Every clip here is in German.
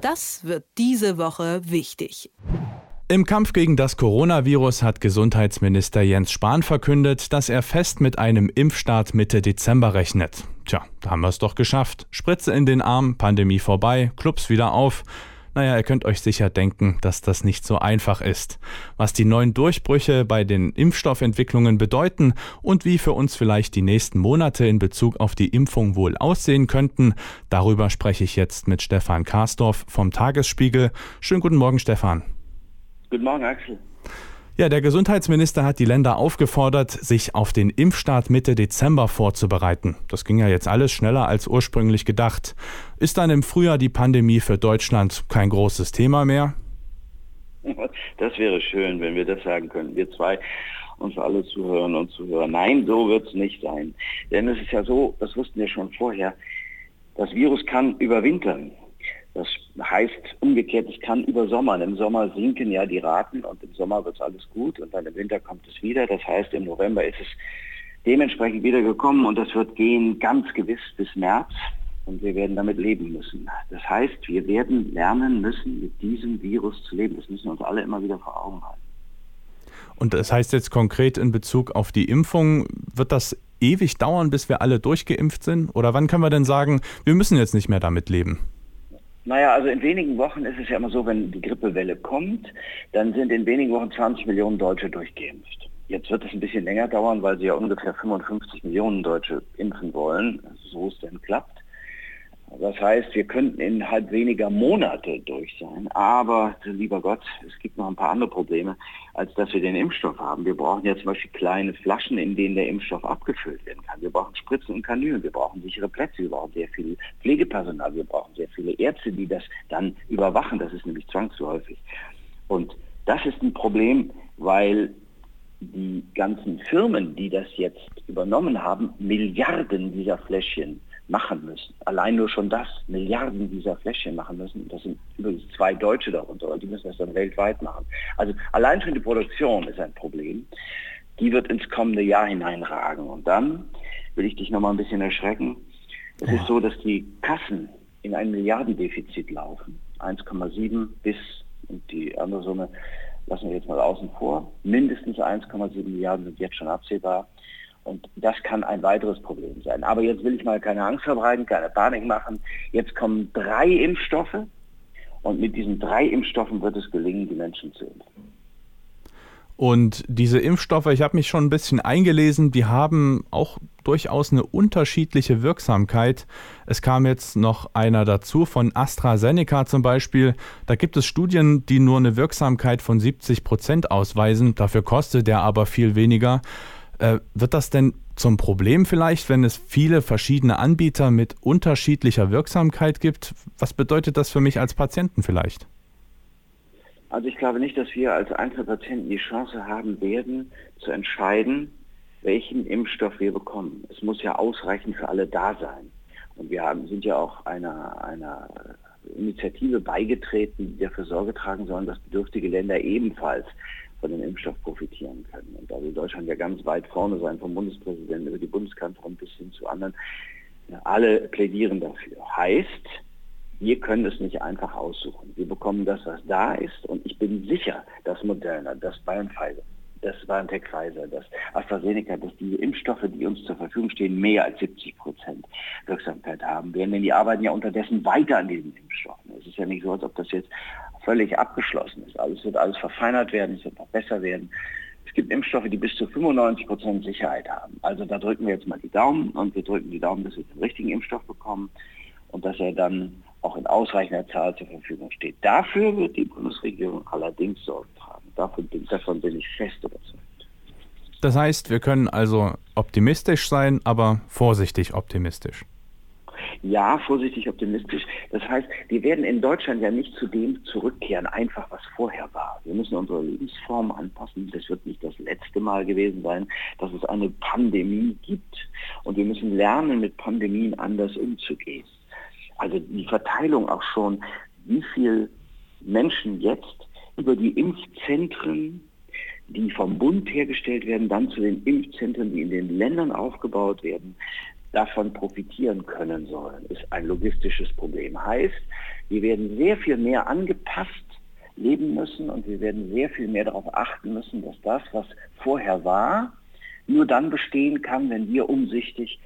Das wird diese Woche wichtig. Im Kampf gegen das Coronavirus hat Gesundheitsminister Jens Spahn verkündet, dass er fest mit einem Impfstart Mitte Dezember rechnet. Tja, da haben wir es doch geschafft. Spritze in den Arm, Pandemie vorbei, Clubs wieder auf. Naja, ihr könnt euch sicher denken, dass das nicht so einfach ist. Was die neuen Durchbrüche bei den Impfstoffentwicklungen bedeuten und wie für uns vielleicht die nächsten Monate in Bezug auf die Impfung wohl aussehen könnten, darüber spreche ich jetzt mit Stefan Karsdorf vom Tagesspiegel. Schönen guten Morgen, Stefan. Guten Morgen, Axel. Ja, der Gesundheitsminister hat die Länder aufgefordert, sich auf den Impfstart Mitte Dezember vorzubereiten. Das ging ja jetzt alles schneller als ursprünglich gedacht. Ist dann im Frühjahr die Pandemie für Deutschland kein großes Thema mehr? Das wäre schön, wenn wir das sagen könnten. Wir zwei uns alle zuhören und zuhören. Nein, so wird es nicht sein. Denn es ist ja so, das wussten wir schon vorher, das Virus kann überwintern. Das heißt umgekehrt, es kann über Sommer. Im Sommer sinken ja die Raten und im Sommer wird es alles gut und dann im Winter kommt es wieder. Das heißt, im November ist es dementsprechend wieder gekommen und das wird gehen ganz gewiss bis März und wir werden damit leben müssen. Das heißt, wir werden lernen müssen, mit diesem Virus zu leben. Das müssen uns alle immer wieder vor Augen halten. Und das heißt jetzt konkret in Bezug auf die Impfung, wird das ewig dauern, bis wir alle durchgeimpft sind? Oder wann können wir denn sagen, wir müssen jetzt nicht mehr damit leben? Naja, also in wenigen Wochen ist es ja immer so, wenn die Grippewelle kommt, dann sind in wenigen Wochen 20 Millionen Deutsche durchgeimpft. Jetzt wird es ein bisschen länger dauern, weil sie ja ungefähr 55 Millionen Deutsche impfen wollen, so es denn klappt. Das heißt, wir könnten innerhalb weniger Monate durch sein. Aber, lieber Gott, es gibt noch ein paar andere Probleme, als dass wir den Impfstoff haben. Wir brauchen ja zum Beispiel kleine Flaschen, in denen der Impfstoff abgefüllt werden kann. Wir brauchen Spritzen und Kanülen. Wir brauchen sichere Plätze. Wir brauchen sehr viel Pflegepersonal. Wir brauchen sehr viele Ärzte, die das dann überwachen. Das ist nämlich zwangsläufig. Und das ist ein Problem, weil die ganzen Firmen, die das jetzt übernommen haben, Milliarden dieser Fläschchen machen müssen. Allein nur schon das, Milliarden dieser Fläschchen machen müssen. Das sind übrigens zwei Deutsche darunter, und die müssen das dann weltweit machen. Also allein schon die Produktion ist ein Problem. Die wird ins kommende Jahr hineinragen. Und dann will ich dich noch mal ein bisschen erschrecken. Es ist so, dass die Kassen in ein Milliardendefizit laufen. 1,7 bis, und die andere Summe lassen wir jetzt mal außen vor, mindestens 1,7 Milliarden sind jetzt schon absehbar. Und das kann ein weiteres Problem sein. Aber jetzt will ich mal keine Angst verbreiten, keine Panik machen. Jetzt kommen drei Impfstoffe und mit diesen drei Impfstoffen wird es gelingen, die Menschen zu impfen. Und diese Impfstoffe, ich habe mich schon ein bisschen eingelesen, die haben auch durchaus eine unterschiedliche Wirksamkeit. Es kam jetzt noch einer dazu von AstraZeneca zum Beispiel. Da gibt es Studien, die nur eine Wirksamkeit von 70 Prozent ausweisen. Dafür kostet der aber viel weniger. Äh, wird das denn zum Problem vielleicht, wenn es viele verschiedene Anbieter mit unterschiedlicher Wirksamkeit gibt? Was bedeutet das für mich als Patienten vielleicht? Also ich glaube nicht, dass wir als Einzelpatienten die Chance haben werden, zu entscheiden, welchen Impfstoff wir bekommen. Es muss ja ausreichend für alle da sein. Und wir haben, sind ja auch einer, einer Initiative beigetreten, die dafür Sorge tragen sollen, dass bedürftige Länder ebenfalls von dem Impfstoff profitieren können. Und da will Deutschland ja ganz weit vorne sein, vom Bundespräsidenten über die Bundeskanzlerin bis hin zu anderen. Alle plädieren dafür. Heißt, wir können es nicht einfach aussuchen. Wir bekommen das, was da ist. Und ich bin sicher, dass Moderna, dass BioNTech, das BioNTech Pfizer, das AstraZeneca, dass die Impfstoffe, die uns zur Verfügung stehen, mehr als 70 Prozent Wirksamkeit haben werden. Denn die arbeiten ja unterdessen weiter an diesen Impfstoffen. Es ist ja nicht so, als ob das jetzt völlig abgeschlossen ist. Alles wird alles verfeinert werden, es wird noch besser werden. Es gibt Impfstoffe, die bis zu 95 Prozent Sicherheit haben. Also da drücken wir jetzt mal die Daumen und wir drücken die Daumen, dass wir den richtigen Impfstoff bekommen und dass er dann auch in ausreichender Zahl zur Verfügung steht. Dafür wird die Bundesregierung allerdings Sorge tragen. Davon bin, davon bin ich fest überzeugt. Das heißt, wir können also optimistisch sein, aber vorsichtig optimistisch ja, vorsichtig optimistisch. Das heißt, wir werden in Deutschland ja nicht zu dem zurückkehren, einfach was vorher war. Wir müssen unsere Lebensform anpassen. Das wird nicht das letzte Mal gewesen sein, dass es eine Pandemie gibt. Und wir müssen lernen, mit Pandemien anders umzugehen. Also die Verteilung auch schon, wie viel Menschen jetzt über die Impfzentren die vom Bund hergestellt werden, dann zu den Impfzentren, die in den Ländern aufgebaut werden, davon profitieren können sollen, ist ein logistisches Problem. Heißt, Wir werden sehr viel mehr angepasst leben müssen und wir werden sehr viel mehr darauf achten müssen, dass das, was vorher war, nur dann bestehen kann, wenn wir umsichtig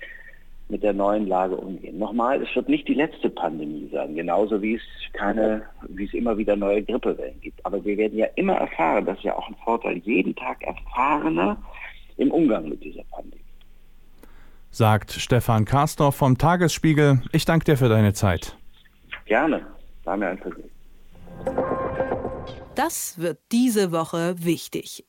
mit der neuen Lage umgehen. Nochmal, es wird nicht die letzte Pandemie sein, genauso wie es keine, wie es immer wieder neue Grippewellen gibt. Aber wir werden ja immer erfahren, das ist ja auch ein Vorteil, jeden Tag erfahrener im Umgang mit dieser Pandemie. Sagt Stefan Karsdorf vom Tagesspiegel. Ich danke dir für deine Zeit. Gerne, war mir ein Vergnügen. Das wird diese Woche wichtig.